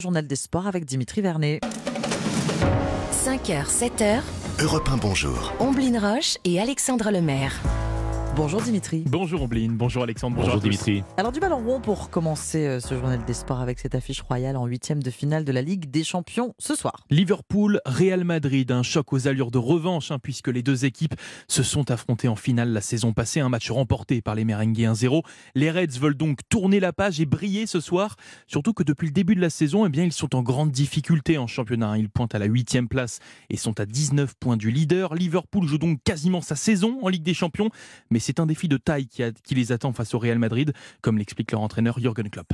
Journal des sports avec Dimitri Vernet. 5h, 7h. Europe 1, bonjour. Omblin Roche et Alexandre Lemaire. Bonjour Dimitri. Bonjour Ombline, bonjour Alexandre, bonjour. Dimitri. Alors du ballon rond pour commencer euh, ce journal des sports avec cette affiche royale en huitième de finale de la Ligue des Champions ce soir. Liverpool, Real Madrid, un choc aux allures de revanche hein, puisque les deux équipes se sont affrontées en finale la saison passée, un match remporté par les Merengues 1-0. Les Reds veulent donc tourner la page et briller ce soir, surtout que depuis le début de la saison, eh bien, ils sont en grande difficulté en championnat. hein. Ils pointent à la huitième place et sont à 19 points du leader. Liverpool joue donc quasiment sa saison en Ligue des Champions, mais c'est un défi de taille qui, a- qui les attend face au Real Madrid, comme l'explique leur entraîneur Jürgen Klopp.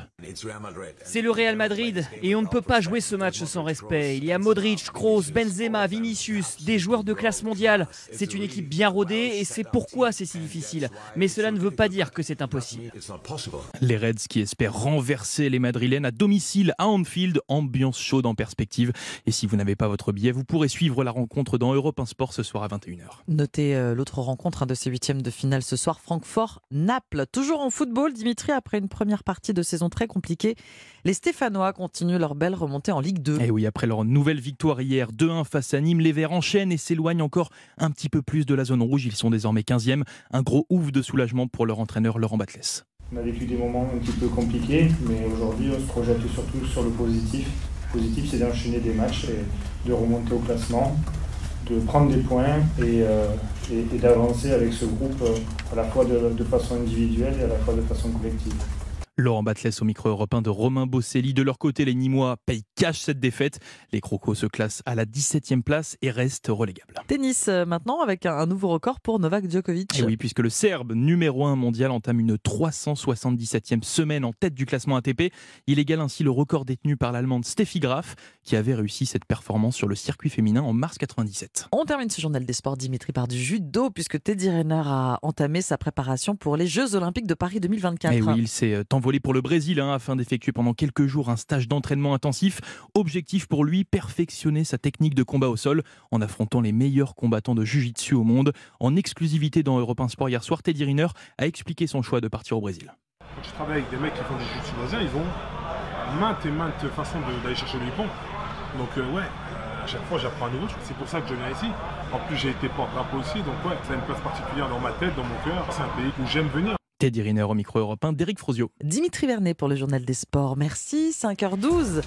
C'est le Real Madrid et on ne peut pas jouer ce match sans respect. Il y a Modric, Kroos, Benzema, Vinicius, des joueurs de classe mondiale. C'est une équipe bien rodée et c'est pourquoi c'est si difficile. Mais cela ne veut pas dire que c'est impossible. Les Reds qui espèrent renverser les Madrilènes à domicile à Anfield, ambiance chaude en perspective. Et si vous n'avez pas votre billet, vous pourrez suivre la rencontre dans Europe 1 Sport ce soir à 21h. Notez euh, l'autre rencontre de ces huitièmes de finale ce soir, Francfort-Naples. Toujours en football, Dimitri, après une première partie de saison très compliquée, les Stéphanois continuent leur belle remontée en Ligue 2. Et oui, après leur nouvelle victoire hier 2-1 face à Nîmes, les Verts enchaînent et s'éloignent encore un petit peu plus de la zone rouge. Ils sont désormais 15e. Un gros ouf de soulagement pour leur entraîneur Laurent Batles. On a vécu des moments un petit peu compliqués, mais aujourd'hui on se projette surtout sur le positif. Le positif c'est d'enchaîner des matchs et de remonter au classement, de prendre des points et, euh, et- et d'avancer avec ce groupe euh, à la fois de, de façon individuelle et à la fois de façon collective. Laurent Batles au micro européen de Romain Bosselli. De leur côté, les Nîmois payent cash cette défaite. Les Crocos se classent à la 17e place et restent relégables. Tennis euh, maintenant avec un, un nouveau record pour Novak Djokovic. Et oui, puisque le Serbe numéro 1 mondial entame une 377e semaine en tête du classement ATP. Il égale ainsi le record détenu par l'Allemande Steffi Graf, qui avait réussi cette performance sur le circuit féminin en mars 97. On termine ce journal des sports, Dimitri, par du judo, puisque Teddy Riner a entamé sa préparation pour les Jeux Olympiques de Paris 2024. Et oui, il s'est euh, envolé pour le Brésil hein, afin d'effectuer pendant quelques jours un stage d'entraînement intensif. Objectif pour lui, perfectionner sa technique de combat au sol en affrontant les meilleurs combattants de Jiu-Jitsu au monde. En exclusivité dans Europe 1 Sport hier soir, Teddy Riner a expliqué son choix de partir au Brésil. Quand je travaille avec des mecs qui font des jiu-jitsu ils ont maintes et maintes façons d'aller chercher le Nippon. Donc euh, ouais, euh, à chaque fois j'apprends un nouveau truc. C'est pour ça que je viens ici. En plus j'ai été porte-drapeau aussi, donc ouais, ça a une place particulière dans ma tête, dans mon cœur. C'est un pays où j'aime venir. Teddy Riner au micro européen d'Éric Frozio. Dimitri Vernet pour le journal des sports. Merci, 5h12.